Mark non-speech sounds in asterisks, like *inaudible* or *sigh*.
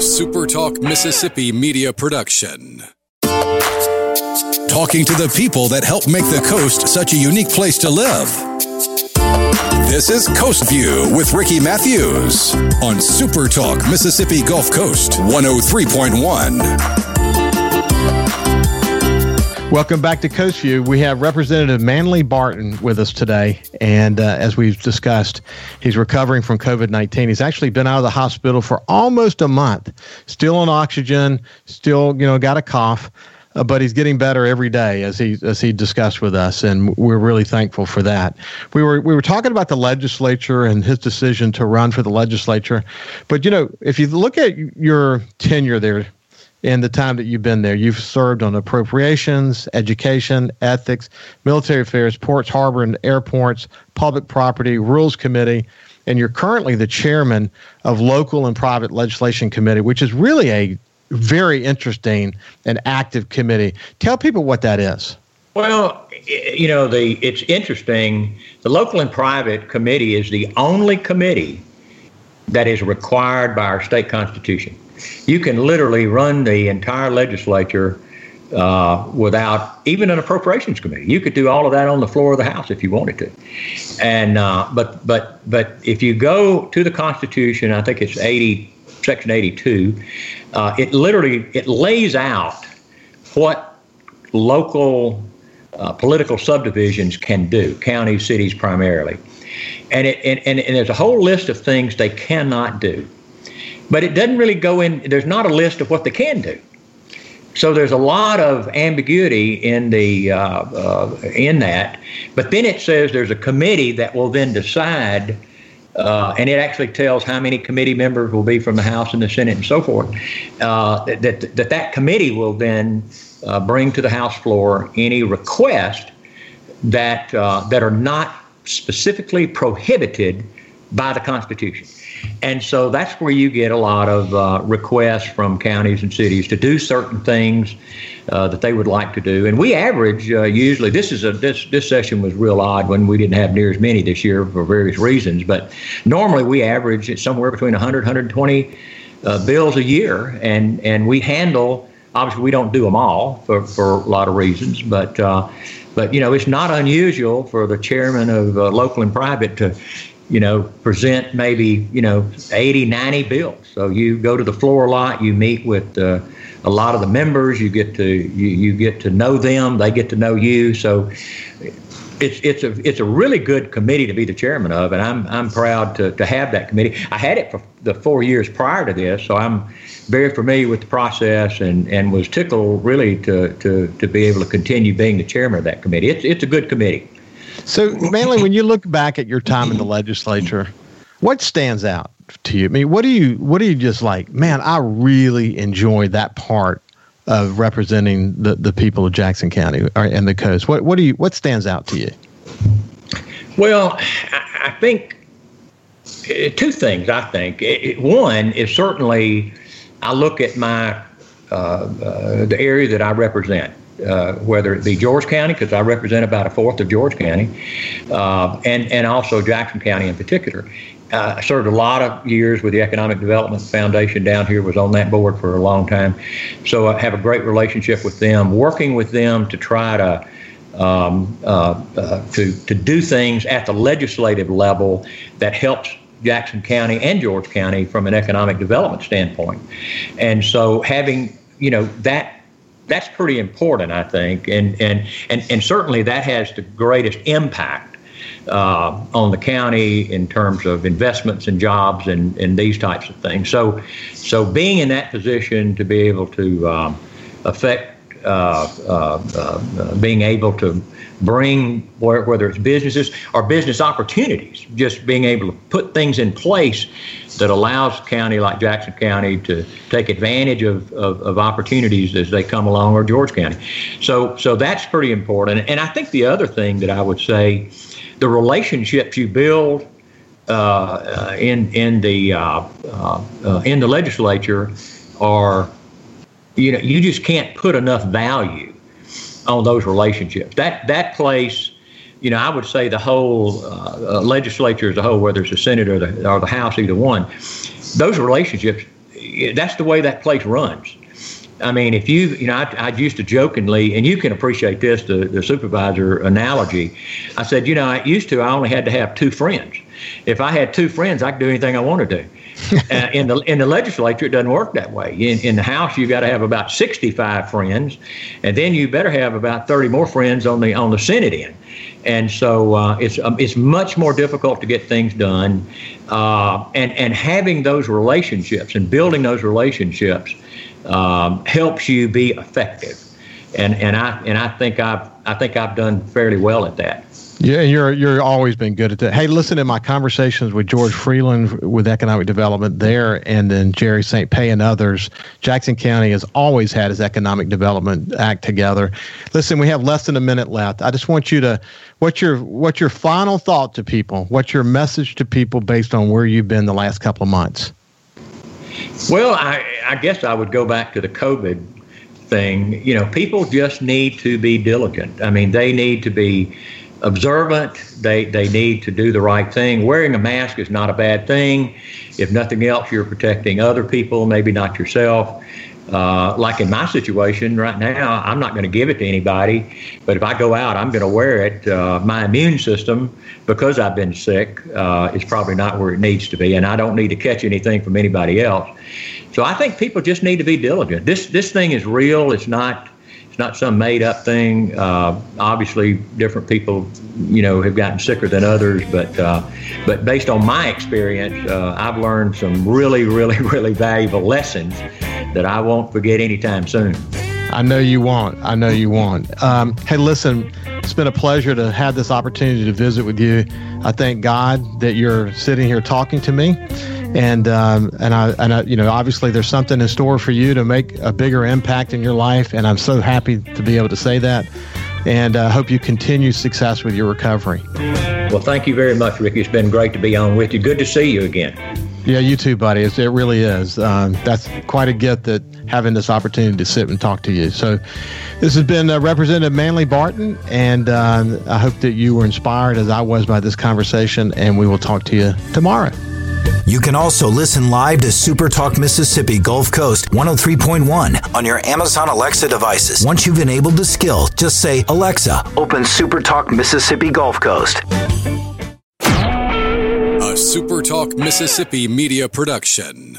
SuperTalk Mississippi media production. Talking to the people that help make the coast such a unique place to live. This is Coast View with Ricky Matthews on SuperTalk Mississippi Gulf Coast 103.1. Welcome back to Coast View. We have Representative Manley Barton with us today. And uh, as we've discussed, he's recovering from COVID 19. He's actually been out of the hospital for almost a month, still on oxygen, still, you know, got a cough. Uh, but he's getting better every day, as he as he discussed with us, and we're really thankful for that. We were we were talking about the legislature and his decision to run for the legislature, but you know, if you look at your tenure there, in the time that you've been there. You've served on appropriations, education, ethics, military affairs, ports, harbor and airports, public property, rules committee, and you're currently the chairman of local and private legislation committee, which is really a very interesting and active committee. Tell people what that is. Well, you know, the it's interesting. The local and private committee is the only committee that is required by our state constitution you can literally run the entire legislature uh, without even an appropriations committee. You could do all of that on the floor of the House if you wanted to. And uh, but but but if you go to the Constitution, I think it's 80 section 82. Uh, it literally it lays out what local uh, political subdivisions can do, counties, cities primarily, and it and, and, and there's a whole list of things they cannot do. But it doesn't really go in, there's not a list of what they can do. So there's a lot of ambiguity in the uh, uh, in that, but then it says there's a committee that will then decide, uh, and it actually tells how many committee members will be from the House and the Senate and so forth. Uh, that, that that that committee will then uh, bring to the House floor any request that uh, that are not specifically prohibited by the Constitution. And so that's where you get a lot of uh, requests from counties and cities to do certain things uh, that they would like to do. And we average uh, usually this is a this this session was real odd when we didn't have near as many this year for various reasons. But normally we average somewhere between 100 120 uh, bills a year, and and we handle. Obviously, we don't do them all for, for a lot of reasons, but uh, but you know it's not unusual for the chairman of uh, local and private to you know, present maybe, you know, 80, 90 bills. So you go to the floor a lot, you meet with uh, a lot of the members, you get to you, you get to know them, they get to know you. So it's it's a it's a really good committee to be the chairman of, and I'm I'm proud to, to have that committee. I had it for the four years prior to this, so I'm very familiar with the process and, and was tickled really to, to, to be able to continue being the chairman of that committee. It's it's a good committee. So, Manley, when you look back at your time in the legislature, what stands out to you? I mean, what do you what do you just like? Man, I really enjoy that part of representing the, the people of Jackson County and the coast. What what do you what stands out to you? Well, I think uh, two things. I think one is certainly I look at my uh, uh, the area that I represent uh, whether it be George County, because I represent about a fourth of George County, uh, and and also Jackson County in particular. Uh, I served a lot of years with the Economic Development Foundation down here. Was on that board for a long time, so I have a great relationship with them. Working with them to try to um, uh, uh, to to do things at the legislative level that helps Jackson County and George County from an economic development standpoint. And so having you know that that's pretty important, I think, and and and and certainly that has the greatest impact uh, on the county in terms of investments and jobs and and these types of things. So, so being in that position to be able to um, affect being able to bring whether it's businesses or business opportunities, just being able to put things in place that allows county like Jackson County to take advantage of, of, of, opportunities as they come along, or George County. So, so that's pretty important. And I think the other thing that I would say, the relationships you build uh, uh in in the uh, uh, in the legislature are, you know, you just can't put enough value on those relationships. That that place, you know, I would say the whole uh, uh, legislature as a whole, whether it's the Senate or the or the House, either one, those relationships that's the way that place runs. I mean, if you, you know, I, I used to jokingly, and you can appreciate this, the, the supervisor analogy. I said, you know, I used to, I only had to have two friends. If I had two friends, I could do anything I wanted to. *laughs* uh, in the in the legislature, it doesn't work that way. In, in the House, you've got to have about 65 friends, and then you better have about 30 more friends on the on the Senate end. And so uh, it's um, it's much more difficult to get things done, uh, and and having those relationships and building those relationships um, helps you be effective. And and I and I think I've I think I've done fairly well at that. Yeah, you're you're always been good at that. Hey, listen to my conversations with George Freeland with economic development there, and then Jerry St. Pé and others. Jackson County has always had its economic development act together. Listen, we have less than a minute left. I just want you to what's your what's your final thought to people? What's your message to people based on where you've been the last couple of months? Well, I, I guess I would go back to the COVID thing. You know, people just need to be diligent. I mean, they need to be observant. They they need to do the right thing. Wearing a mask is not a bad thing. If nothing else, you're protecting other people, maybe not yourself. Uh, like in my situation right now, I'm not going to give it to anybody, but if I go out, I'm going to wear it. Uh, my immune system, because I've been sick, uh, is probably not where it needs to be, and I don't need to catch anything from anybody else. So I think people just need to be diligent. This this thing is real. It's not not some made up thing. Uh, obviously, different people, you know, have gotten sicker than others, but uh, but based on my experience, uh, I've learned some really, really, *laughs* really valuable lessons that I won't forget anytime soon. I know you won't. I know you won't. Um, hey, listen, it's been a pleasure to have this opportunity to visit with you. I thank God that you're sitting here talking to me and um, and I and I, you know obviously there's something in store for you to make a bigger impact in your life, and I'm so happy to be able to say that. And I uh, hope you continue success with your recovery. Well, thank you very much, Ricky. It's been great to be on with you. Good to see you again. Yeah, you too, buddy. It's, it really is. Um, that's quite a gift that having this opportunity to sit and talk to you. So, this has been uh, Representative Manley Barton, and uh, I hope that you were inspired as I was by this conversation. And we will talk to you tomorrow. You can also listen live to Super Talk Mississippi Gulf Coast 103.1 on your Amazon Alexa devices. Once you've enabled the skill, just say, Alexa, open Super Talk Mississippi Gulf Coast. A Super Talk Mississippi media production.